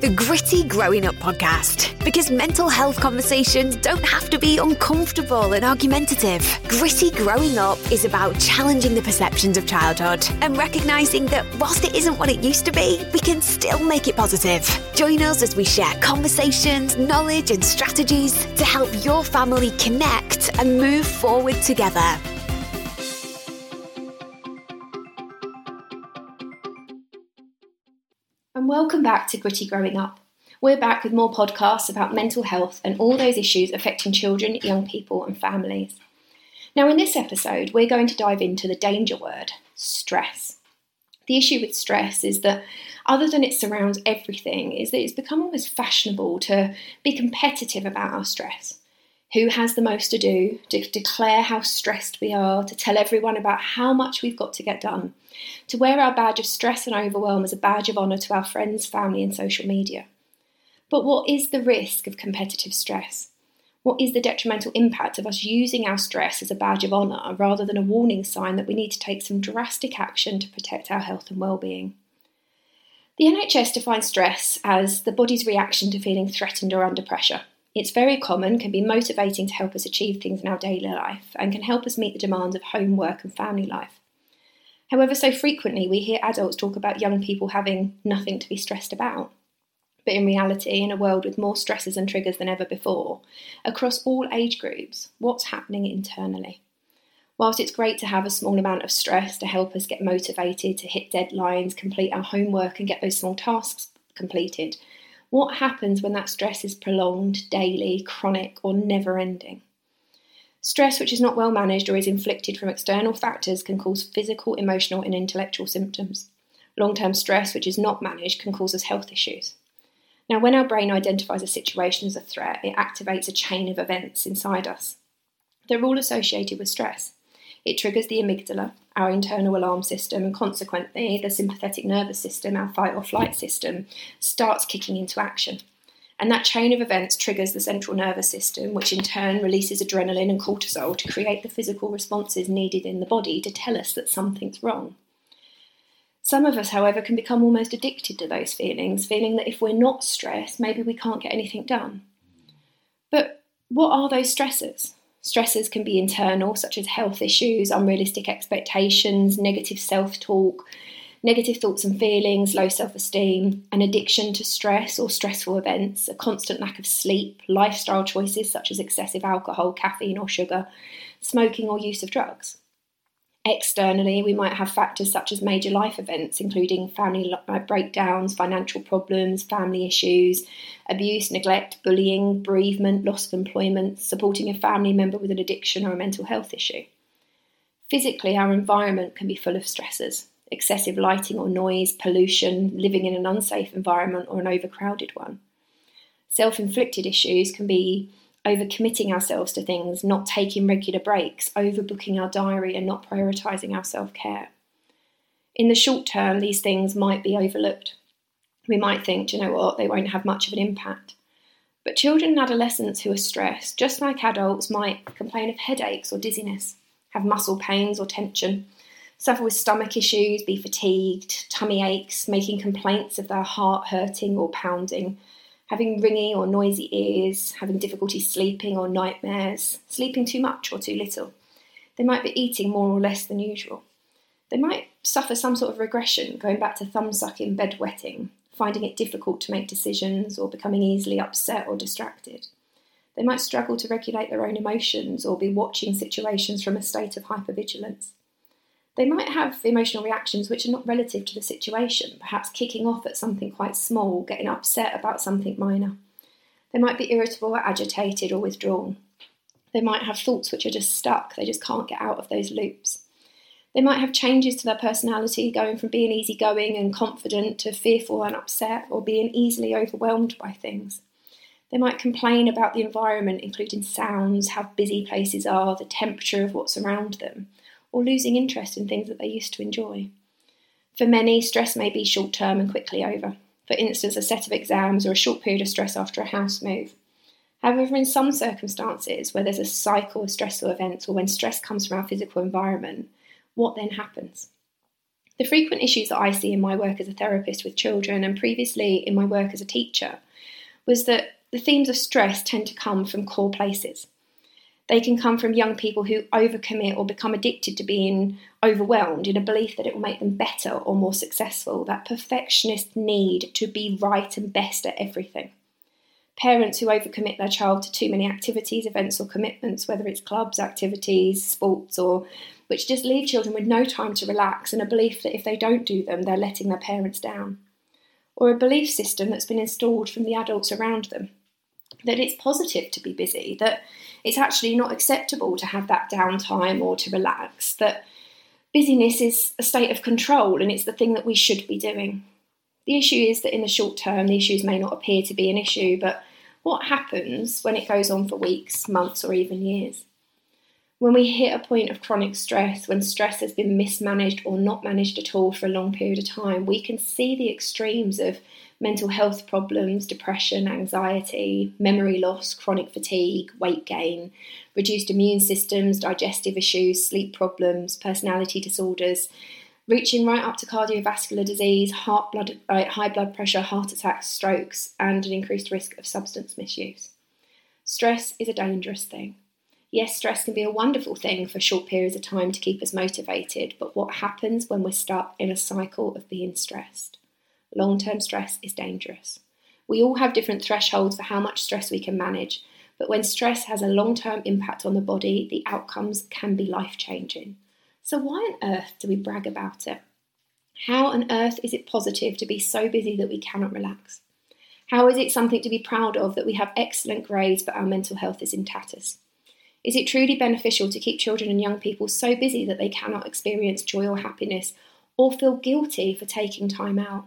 the Gritty Growing Up podcast. Because mental health conversations don't have to be uncomfortable and argumentative. Gritty Growing Up is about challenging the perceptions of childhood and recognizing that whilst it isn't what it used to be, we can still make it positive. Join us as we share conversations, knowledge, and strategies to help your family connect and move forward together. And welcome back to Gritty Growing Up. We're back with more podcasts about mental health and all those issues affecting children, young people, and families. Now, in this episode, we're going to dive into the danger word stress. The issue with stress is that, other than it surrounds everything, is that it's become almost fashionable to be competitive about our stress. Who has the most to do, to declare how stressed we are, to tell everyone about how much we've got to get done, to wear our badge of stress and overwhelm as a badge of honour to our friends, family, and social media. But what is the risk of competitive stress? What is the detrimental impact of us using our stress as a badge of honour rather than a warning sign that we need to take some drastic action to protect our health and well-being? The NHS defines stress as the body's reaction to feeling threatened or under pressure. It's very common, can be motivating to help us achieve things in our daily life, and can help us meet the demands of home, work, and family life. However, so frequently we hear adults talk about young people having nothing to be stressed about. But in reality, in a world with more stresses and triggers than ever before, across all age groups, what's happening internally? Whilst it's great to have a small amount of stress to help us get motivated to hit deadlines, complete our homework, and get those small tasks completed, what happens when that stress is prolonged, daily, chronic, or never ending? Stress, which is not well managed or is inflicted from external factors, can cause physical, emotional, and intellectual symptoms. Long term stress, which is not managed, can cause us health issues. Now, when our brain identifies a situation as a threat, it activates a chain of events inside us. They're all associated with stress. It triggers the amygdala, our internal alarm system, and consequently, the sympathetic nervous system, our fight or flight system, starts kicking into action. And that chain of events triggers the central nervous system, which in turn releases adrenaline and cortisol to create the physical responses needed in the body to tell us that something's wrong. Some of us, however, can become almost addicted to those feelings, feeling that if we're not stressed, maybe we can't get anything done. But what are those stressors? Stressors can be internal, such as health issues, unrealistic expectations, negative self talk, negative thoughts and feelings, low self esteem, an addiction to stress or stressful events, a constant lack of sleep, lifestyle choices such as excessive alcohol, caffeine, or sugar, smoking, or use of drugs. Externally, we might have factors such as major life events, including family uh, breakdowns, financial problems, family issues, abuse, neglect, bullying, bereavement, loss of employment, supporting a family member with an addiction or a mental health issue. Physically, our environment can be full of stressors excessive lighting or noise, pollution, living in an unsafe environment or an overcrowded one. Self inflicted issues can be overcommitting ourselves to things, not taking regular breaks, overbooking our diary, and not prioritising our self care. In the short term, these things might be overlooked. We might think, you know what, they won't have much of an impact. But children and adolescents who are stressed, just like adults, might complain of headaches or dizziness, have muscle pains or tension, suffer with stomach issues, be fatigued, tummy aches, making complaints of their heart hurting or pounding, having ringing or noisy ears, having difficulty sleeping or nightmares, sleeping too much or too little. They might be eating more or less than usual. They might suffer some sort of regression, going back to thumb sucking, bedwetting, finding it difficult to make decisions, or becoming easily upset or distracted. They might struggle to regulate their own emotions or be watching situations from a state of hypervigilance. They might have emotional reactions which are not relative to the situation, perhaps kicking off at something quite small, getting upset about something minor. They might be irritable or agitated or withdrawn. They might have thoughts which are just stuck, they just can't get out of those loops. They might have changes to their personality, going from being easygoing and confident to fearful and upset, or being easily overwhelmed by things. They might complain about the environment, including sounds, how busy places are, the temperature of what's around them or losing interest in things that they used to enjoy. For many, stress may be short term and quickly over. For instance, a set of exams or a short period of stress after a house move. However, in some circumstances where there's a cycle of stressful events or when stress comes from our physical environment, what then happens? The frequent issues that I see in my work as a therapist with children and previously in my work as a teacher was that the themes of stress tend to come from core places. They can come from young people who overcommit or become addicted to being overwhelmed in a belief that it will make them better or more successful, that perfectionist need to be right and best at everything. Parents who overcommit their child to too many activities, events, or commitments, whether it's clubs, activities, sports, or which just leave children with no time to relax and a belief that if they don't do them, they're letting their parents down. Or a belief system that's been installed from the adults around them that it's positive to be busy, that it's actually not acceptable to have that downtime or to relax, that busyness is a state of control and it's the thing that we should be doing. The issue is that in the short term, the issues may not appear to be an issue, but what happens when it goes on for weeks, months, or even years? When we hit a point of chronic stress, when stress has been mismanaged or not managed at all for a long period of time, we can see the extremes of mental health problems, depression, anxiety, memory loss, chronic fatigue, weight gain, reduced immune systems, digestive issues, sleep problems, personality disorders, reaching right up to cardiovascular disease, heart blood, uh, high blood pressure, heart attacks, strokes, and an increased risk of substance misuse. Stress is a dangerous thing. Yes, stress can be a wonderful thing for short periods of time to keep us motivated, but what happens when we're stuck in a cycle of being stressed? Long term stress is dangerous. We all have different thresholds for how much stress we can manage, but when stress has a long term impact on the body, the outcomes can be life changing. So, why on earth do we brag about it? How on earth is it positive to be so busy that we cannot relax? How is it something to be proud of that we have excellent grades but our mental health is in tatters? Is it truly beneficial to keep children and young people so busy that they cannot experience joy or happiness or feel guilty for taking time out?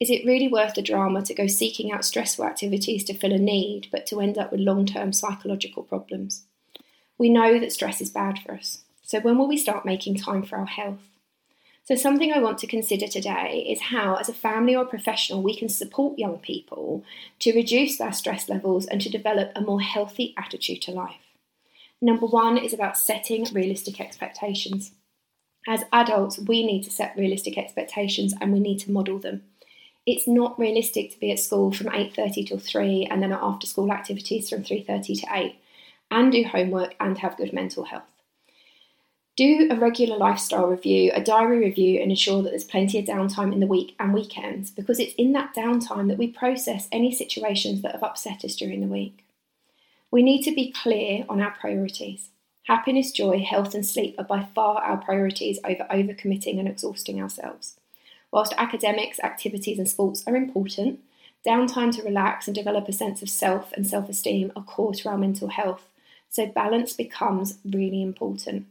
Is it really worth the drama to go seeking out stressful activities to fill a need, but to end up with long term psychological problems? We know that stress is bad for us, so when will we start making time for our health? So, something I want to consider today is how, as a family or professional, we can support young people to reduce their stress levels and to develop a more healthy attitude to life. Number one is about setting realistic expectations. As adults, we need to set realistic expectations and we need to model them. It's not realistic to be at school from 8:30 till 3 and then at after school activities from 3:30 to 8 and do homework and have good mental health. Do a regular lifestyle review, a diary review, and ensure that there's plenty of downtime in the week and weekends because it's in that downtime that we process any situations that have upset us during the week. We need to be clear on our priorities. Happiness, joy, health, and sleep are by far our priorities over overcommitting and exhausting ourselves. Whilst academics, activities, and sports are important, downtime to relax and develop a sense of self and self esteem are core to our mental health, so balance becomes really important.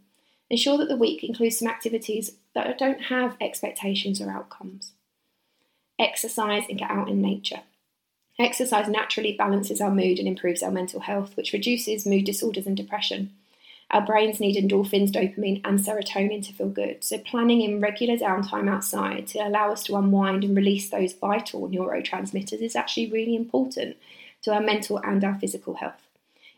Ensure that the week includes some activities that don't have expectations or outcomes. Exercise and get out in nature. Exercise naturally balances our mood and improves our mental health, which reduces mood disorders and depression. Our brains need endorphins, dopamine, and serotonin to feel good, so planning in regular downtime outside to allow us to unwind and release those vital neurotransmitters is actually really important to our mental and our physical health.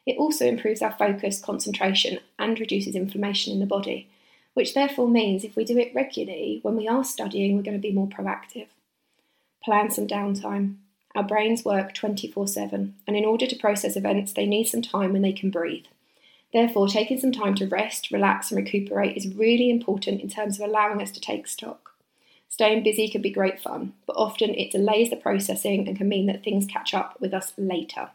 It also improves our focus, concentration, and reduces inflammation in the body, which therefore means if we do it regularly, when we are studying, we're going to be more proactive. Plan some downtime. Our brains work 24 7, and in order to process events, they need some time when they can breathe. Therefore, taking some time to rest, relax, and recuperate is really important in terms of allowing us to take stock. Staying busy can be great fun, but often it delays the processing and can mean that things catch up with us later.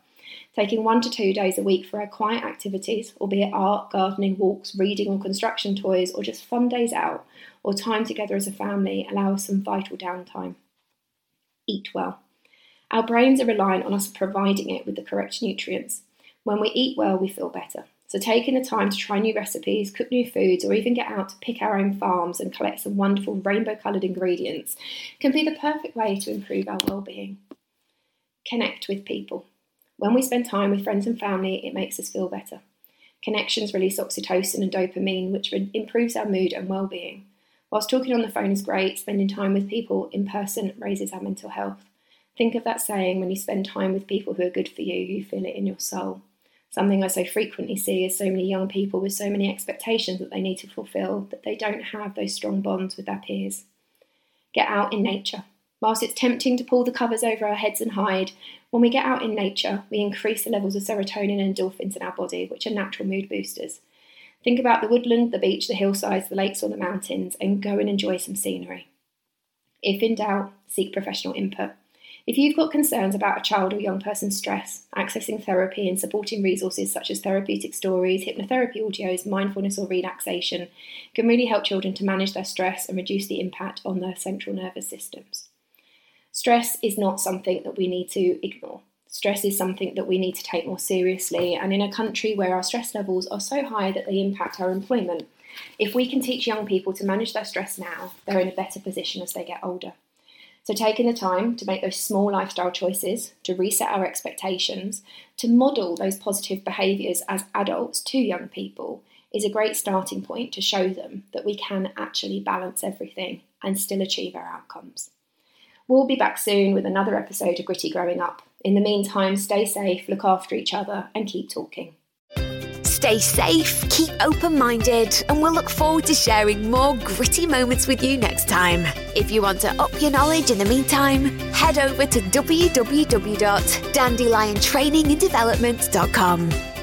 Taking one to two days a week for our quiet activities, albeit art, gardening, walks, reading, or construction toys, or just fun days out, or time together as a family, allows some vital downtime. Eat well. Our brains are reliant on us providing it with the correct nutrients. When we eat well, we feel better. So, taking the time to try new recipes, cook new foods, or even get out to pick our own farms and collect some wonderful rainbow coloured ingredients can be the perfect way to improve our well-being. Connect with people. When we spend time with friends and family, it makes us feel better. Connections release oxytocin and dopamine, which improves our mood and well-being. Whilst talking on the phone is great, spending time with people in person raises our mental health. Think of that saying when you spend time with people who are good for you, you feel it in your soul. Something I so frequently see is so many young people with so many expectations that they need to fulfill that they don't have those strong bonds with their peers. Get out in nature. Whilst it's tempting to pull the covers over our heads and hide, when we get out in nature, we increase the levels of serotonin and endorphins in our body, which are natural mood boosters. Think about the woodland, the beach, the hillsides, the lakes, or the mountains, and go and enjoy some scenery. If in doubt, seek professional input. If you've got concerns about a child or young person's stress, accessing therapy and supporting resources such as therapeutic stories, hypnotherapy audios, mindfulness, or relaxation can really help children to manage their stress and reduce the impact on their central nervous systems. Stress is not something that we need to ignore. Stress is something that we need to take more seriously, and in a country where our stress levels are so high that they impact our employment, if we can teach young people to manage their stress now, they're in a better position as they get older. So, taking the time to make those small lifestyle choices, to reset our expectations, to model those positive behaviours as adults to young people is a great starting point to show them that we can actually balance everything and still achieve our outcomes. We'll be back soon with another episode of Gritty Growing Up. In the meantime, stay safe, look after each other, and keep talking. Stay safe, keep open minded, and we'll look forward to sharing more gritty moments with you next time. If you want to up your knowledge in the meantime, head over to www.dandeliontraininganddevelopment.com.